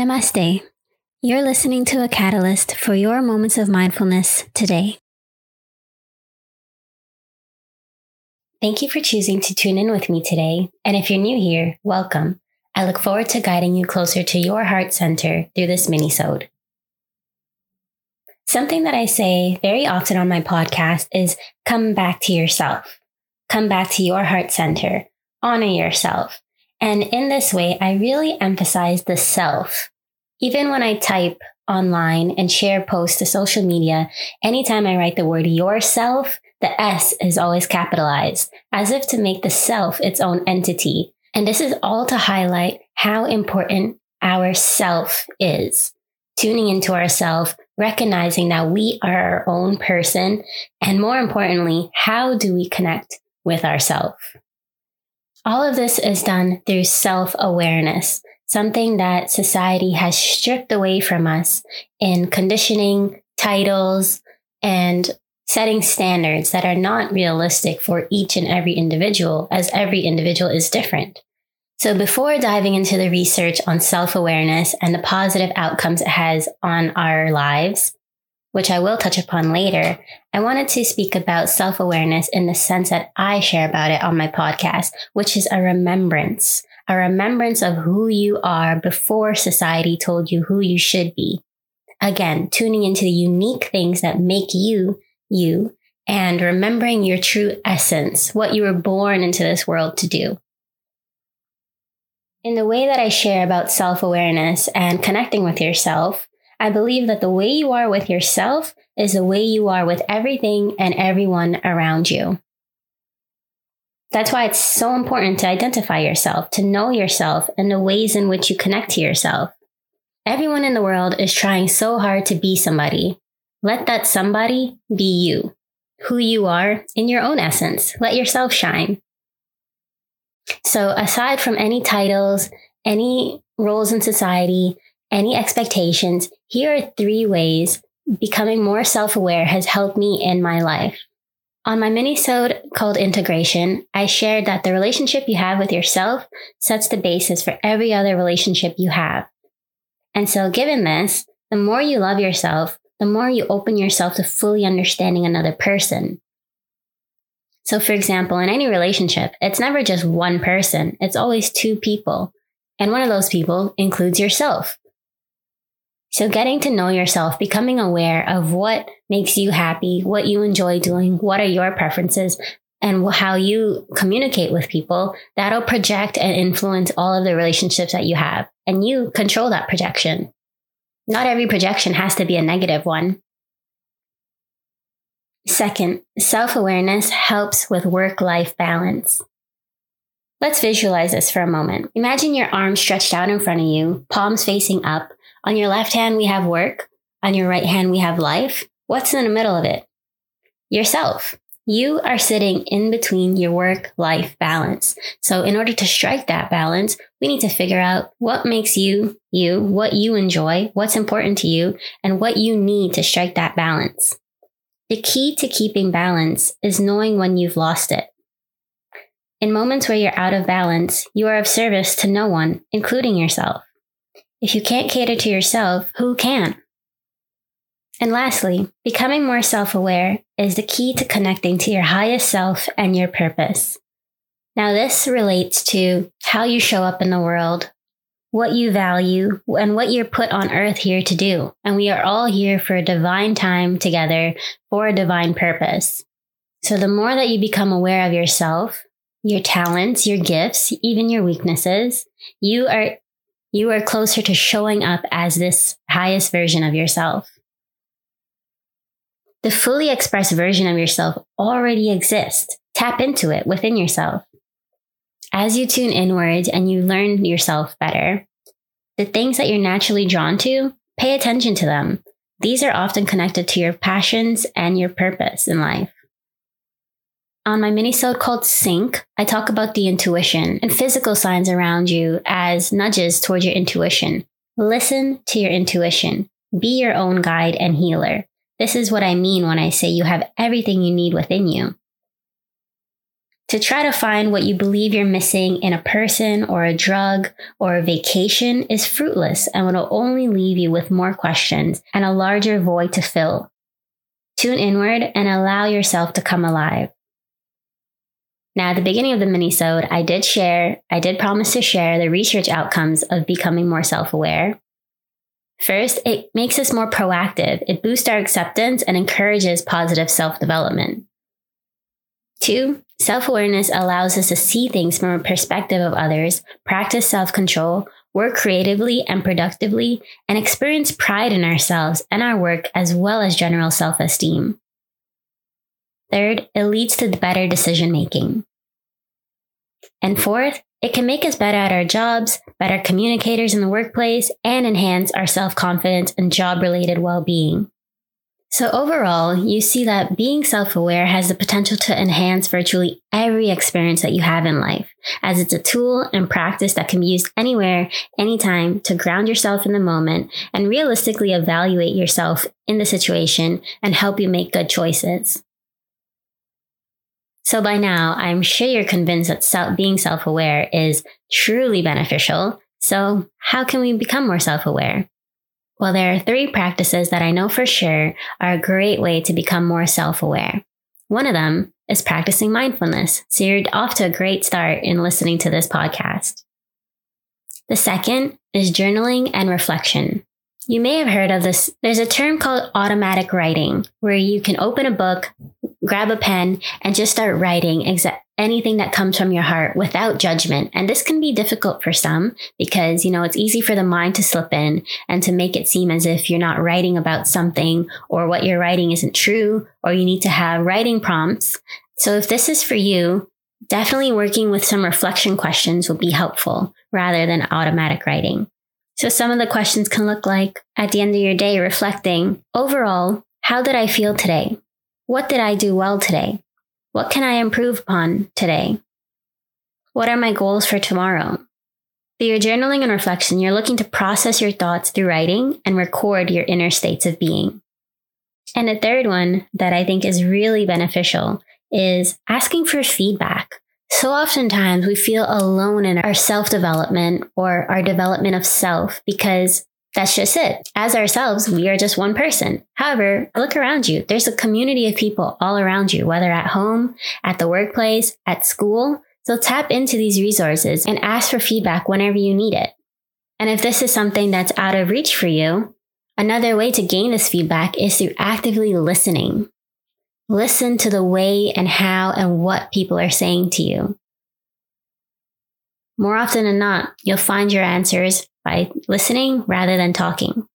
Namaste. You're listening to a catalyst for your moments of mindfulness today. Thank you for choosing to tune in with me today. And if you're new here, welcome. I look forward to guiding you closer to your heart center through this mini-sode. Something that I say very often on my podcast is come back to yourself. Come back to your heart center. Honor yourself. And in this way, I really emphasize the self. Even when I type online and share posts to social media, anytime I write the word yourself, the S is always capitalized, as if to make the self its own entity. And this is all to highlight how important our self is. Tuning into ourself, recognizing that we are our own person, and more importantly, how do we connect with ourself? All of this is done through self awareness, something that society has stripped away from us in conditioning, titles, and setting standards that are not realistic for each and every individual, as every individual is different. So, before diving into the research on self awareness and the positive outcomes it has on our lives, which I will touch upon later, I wanted to speak about self awareness in the sense that I share about it on my podcast, which is a remembrance, a remembrance of who you are before society told you who you should be. Again, tuning into the unique things that make you you and remembering your true essence, what you were born into this world to do. In the way that I share about self awareness and connecting with yourself, I believe that the way you are with yourself is the way you are with everything and everyone around you. That's why it's so important to identify yourself, to know yourself and the ways in which you connect to yourself. Everyone in the world is trying so hard to be somebody. Let that somebody be you, who you are in your own essence. Let yourself shine. So, aside from any titles, any roles in society, any expectations, here are three ways becoming more self aware has helped me in my life. On my mini-sode called Integration, I shared that the relationship you have with yourself sets the basis for every other relationship you have. And so, given this, the more you love yourself, the more you open yourself to fully understanding another person. So, for example, in any relationship, it's never just one person, it's always two people. And one of those people includes yourself. So getting to know yourself, becoming aware of what makes you happy, what you enjoy doing, what are your preferences, and how you communicate with people, that'll project and influence all of the relationships that you have. And you control that projection. Not every projection has to be a negative one. Second, self awareness helps with work life balance. Let's visualize this for a moment. Imagine your arms stretched out in front of you, palms facing up, on your left hand, we have work. On your right hand, we have life. What's in the middle of it? Yourself. You are sitting in between your work life balance. So, in order to strike that balance, we need to figure out what makes you you, what you enjoy, what's important to you, and what you need to strike that balance. The key to keeping balance is knowing when you've lost it. In moments where you're out of balance, you are of service to no one, including yourself. If you can't cater to yourself, who can? And lastly, becoming more self aware is the key to connecting to your highest self and your purpose. Now, this relates to how you show up in the world, what you value, and what you're put on earth here to do. And we are all here for a divine time together for a divine purpose. So, the more that you become aware of yourself, your talents, your gifts, even your weaknesses, you are you are closer to showing up as this highest version of yourself. The fully expressed version of yourself already exists. Tap into it within yourself. As you tune inward and you learn yourself better, the things that you're naturally drawn to, pay attention to them. These are often connected to your passions and your purpose in life. On my mini minisode called Sync, I talk about the intuition and physical signs around you as nudges towards your intuition. Listen to your intuition. Be your own guide and healer. This is what I mean when I say you have everything you need within you. To try to find what you believe you're missing in a person or a drug or a vacation is fruitless and will only leave you with more questions and a larger void to fill. Tune inward and allow yourself to come alive. Now, at the beginning of the minisode, I did share, I did promise to share the research outcomes of becoming more self-aware. First, it makes us more proactive. It boosts our acceptance and encourages positive self-development. Two, self awareness allows us to see things from a perspective of others, practice self control, work creatively and productively, and experience pride in ourselves and our work as well as general self esteem. Third, it leads to better decision making. And fourth, it can make us better at our jobs, better communicators in the workplace, and enhance our self confidence and job related well being. So, overall, you see that being self aware has the potential to enhance virtually every experience that you have in life, as it's a tool and practice that can be used anywhere, anytime to ground yourself in the moment and realistically evaluate yourself in the situation and help you make good choices. So, by now, I'm sure you're convinced that self- being self aware is truly beneficial. So, how can we become more self aware? Well, there are three practices that I know for sure are a great way to become more self aware. One of them is practicing mindfulness. So you're off to a great start in listening to this podcast. The second is journaling and reflection. You may have heard of this. There's a term called automatic writing where you can open a book, grab a pen, and just start writing exa- anything that comes from your heart without judgment. And this can be difficult for some because, you know, it's easy for the mind to slip in and to make it seem as if you're not writing about something or what you're writing isn't true or you need to have writing prompts. So if this is for you, definitely working with some reflection questions will be helpful rather than automatic writing. So some of the questions can look like at the end of your day, reflecting overall, how did I feel today? What did I do well today? What can I improve upon today? What are my goals for tomorrow? Through your journaling and reflection, you're looking to process your thoughts through writing and record your inner states of being. And a third one that I think is really beneficial is asking for feedback. So oftentimes we feel alone in our self development or our development of self because that's just it. As ourselves, we are just one person. However, look around you. There's a community of people all around you, whether at home, at the workplace, at school. So tap into these resources and ask for feedback whenever you need it. And if this is something that's out of reach for you, another way to gain this feedback is through actively listening. Listen to the way and how and what people are saying to you. More often than not, you'll find your answers by listening rather than talking.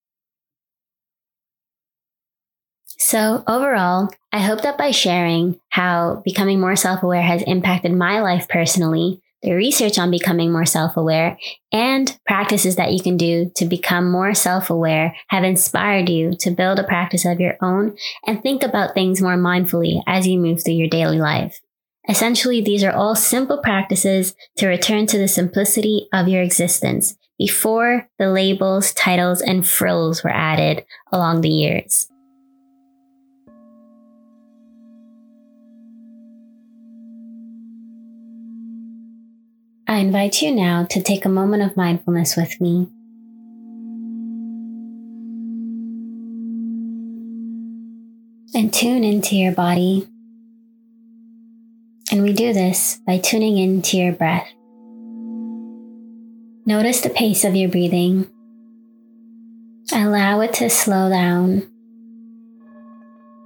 So, overall, I hope that by sharing how becoming more self aware has impacted my life personally, the research on becoming more self aware, and practices that you can do to become more self aware have inspired you to build a practice of your own and think about things more mindfully as you move through your daily life. Essentially, these are all simple practices to return to the simplicity of your existence before the labels, titles, and frills were added along the years. I invite you now to take a moment of mindfulness with me. And tune into your body. And we do this by tuning in to your breath. Notice the pace of your breathing. Allow it to slow down,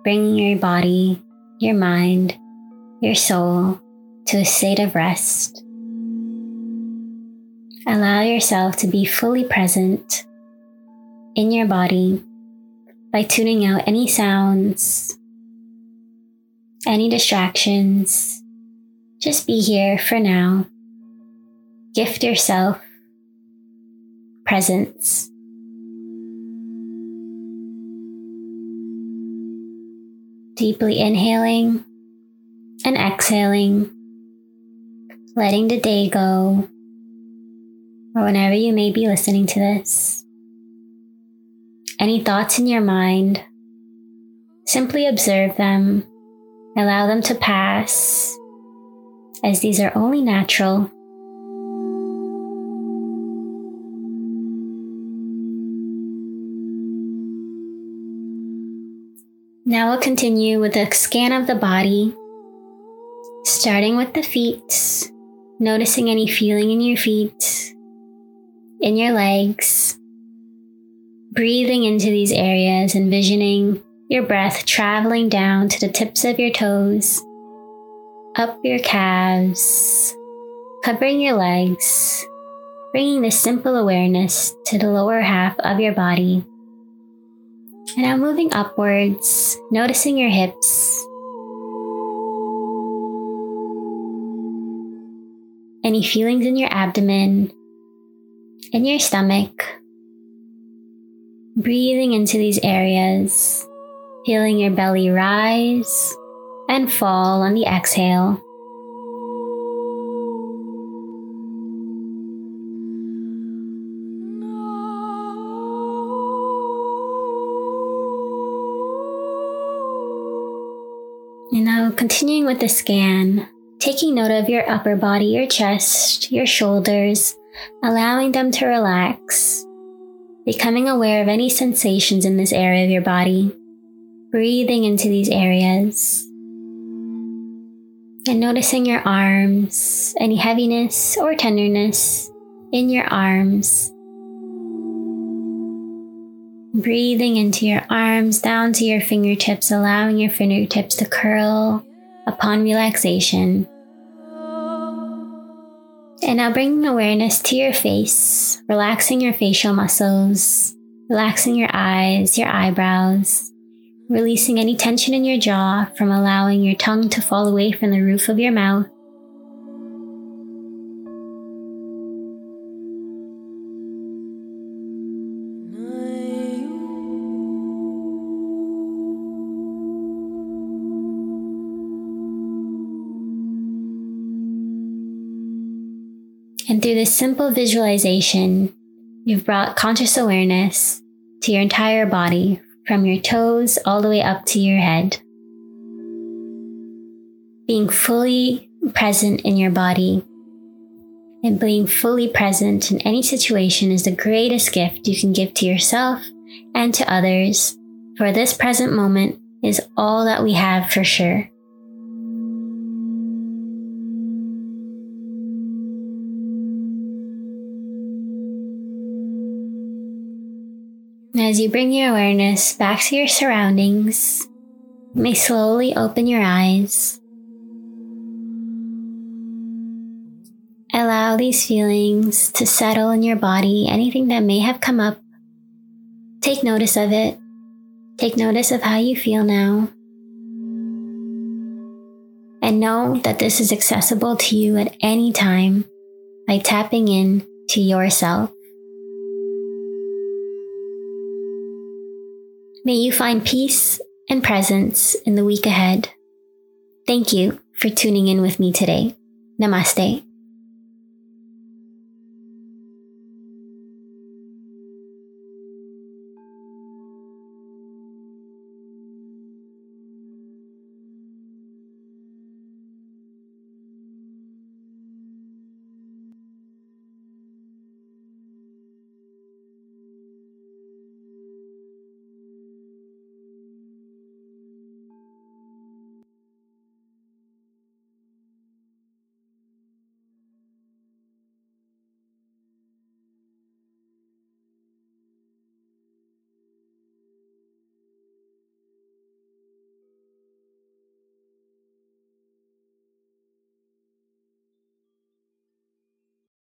bringing your body, your mind, your soul to a state of rest. Allow yourself to be fully present in your body by tuning out any sounds, any distractions. Just be here for now. Gift yourself presence. Deeply inhaling and exhaling, letting the day go, or whenever you may be listening to this. Any thoughts in your mind, simply observe them, allow them to pass, as these are only natural. Now we'll continue with a scan of the body, starting with the feet, noticing any feeling in your feet, in your legs, breathing into these areas, envisioning your breath traveling down to the tips of your toes, up your calves, covering your legs, bringing this simple awareness to the lower half of your body. And now moving upwards, noticing your hips. Any feelings in your abdomen, in your stomach. Breathing into these areas, feeling your belly rise and fall on the exhale. And now, continuing with the scan, taking note of your upper body, your chest, your shoulders, allowing them to relax, becoming aware of any sensations in this area of your body, breathing into these areas, and noticing your arms, any heaviness or tenderness in your arms. Breathing into your arms down to your fingertips, allowing your fingertips to curl upon relaxation. And now bringing awareness to your face, relaxing your facial muscles, relaxing your eyes, your eyebrows, releasing any tension in your jaw from allowing your tongue to fall away from the roof of your mouth. And through this simple visualization, you've brought conscious awareness to your entire body from your toes all the way up to your head. Being fully present in your body and being fully present in any situation is the greatest gift you can give to yourself and to others, for this present moment is all that we have for sure. As you bring your awareness back to your surroundings, you may slowly open your eyes. Allow these feelings to settle in your body, anything that may have come up. Take notice of it. Take notice of how you feel now. And know that this is accessible to you at any time by tapping in to yourself. May you find peace and presence in the week ahead. Thank you for tuning in with me today. Namaste.